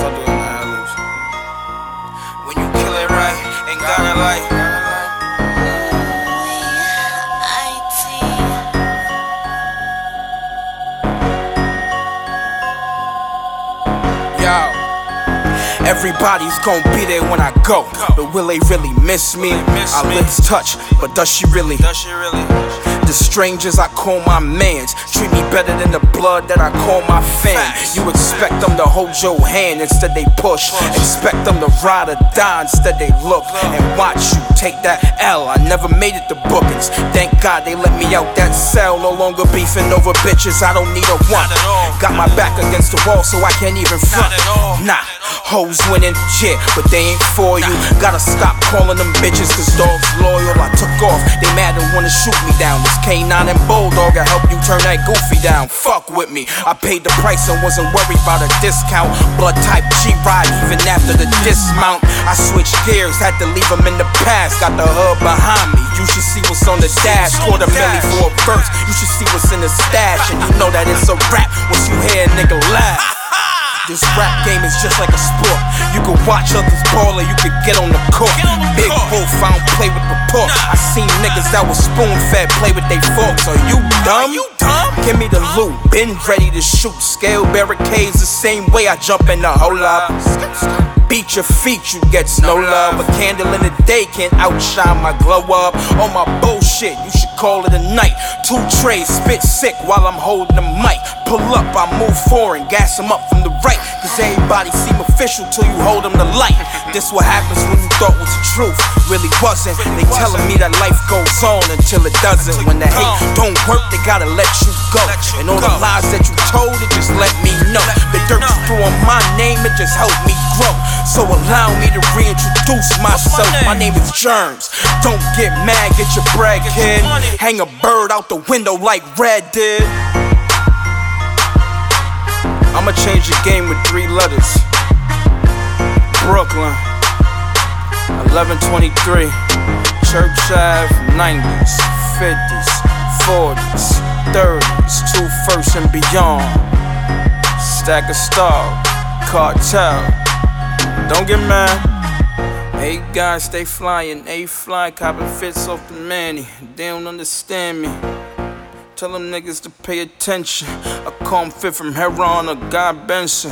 Fuck my. When you kill it right, ain't gotta like. Everybody's gonna be there when I go, but will they really miss me? Our lips touch, but does she really? Does she really? The strangers I call my mans treat me better than the blood that I call my fans. You expect them to hold your hand instead they push. Expect them to ride or die instead they look and watch you take that L. I never made it to bookings. Thank God they let me out that cell. No longer beefing over bitches. I don't need a one. Got my back against the wall so I can't even front. Nah, hoes winning, yeah, but they ain't for you. Gotta stop calling them bitches cause dogs loyal. I took off. They mad and wanna shoot me down. This K9 and Bulldog, I help you turn that goofy down. Fuck with me. I paid the price and wasn't worried about a discount. Blood type G ride even after the dismount. I switched gears, had to leave them in the past. Got the hood behind me. You should see what's on the dash. Quarter milli for a verse. You should see what's in the stash. And you know that it's a rap once you hear a nigga laugh. This rap game is just like a sport. You can watch others ball or you can get on the court. Big I don't play with the pork. I seen niggas that was spoon fed play with they forks. Are you dumb? You dumb? Give me the loot, been ready to shoot. Scale barricades the same way I jump in the hole up. Beat your feet, you get no love. A candle in the day can't outshine my glow up. On my bullshit, you should call it a night. Two trays, spit sick while I'm holding the mic. Pull up, I move forward, gas them up from the right. Cause everybody seem official till you hold them the light. This what happens when you thought was the truth, really wasn't. They telling me that life goes on until it doesn't. When the hate don't work, they gotta let you go. And all the lies that you told, it just let me know. The dirt you threw on my name, it just helped me grow. So allow me to reintroduce myself. My name is Jerms. Don't get mad, get your bread, kid. Hang a bird out the window like Red did. I'ma change the game with three letters. Brooklyn, 1123. Church Ave, 90s, 50s, 40s, 30s, two two first and beyond. Stack of star, cartel. Don't get mad. Hey guys, stay flying. A fly, copping fits off the manny. They don't understand me. Tell them niggas to pay attention. I call come fit from Heron or Guy Benson.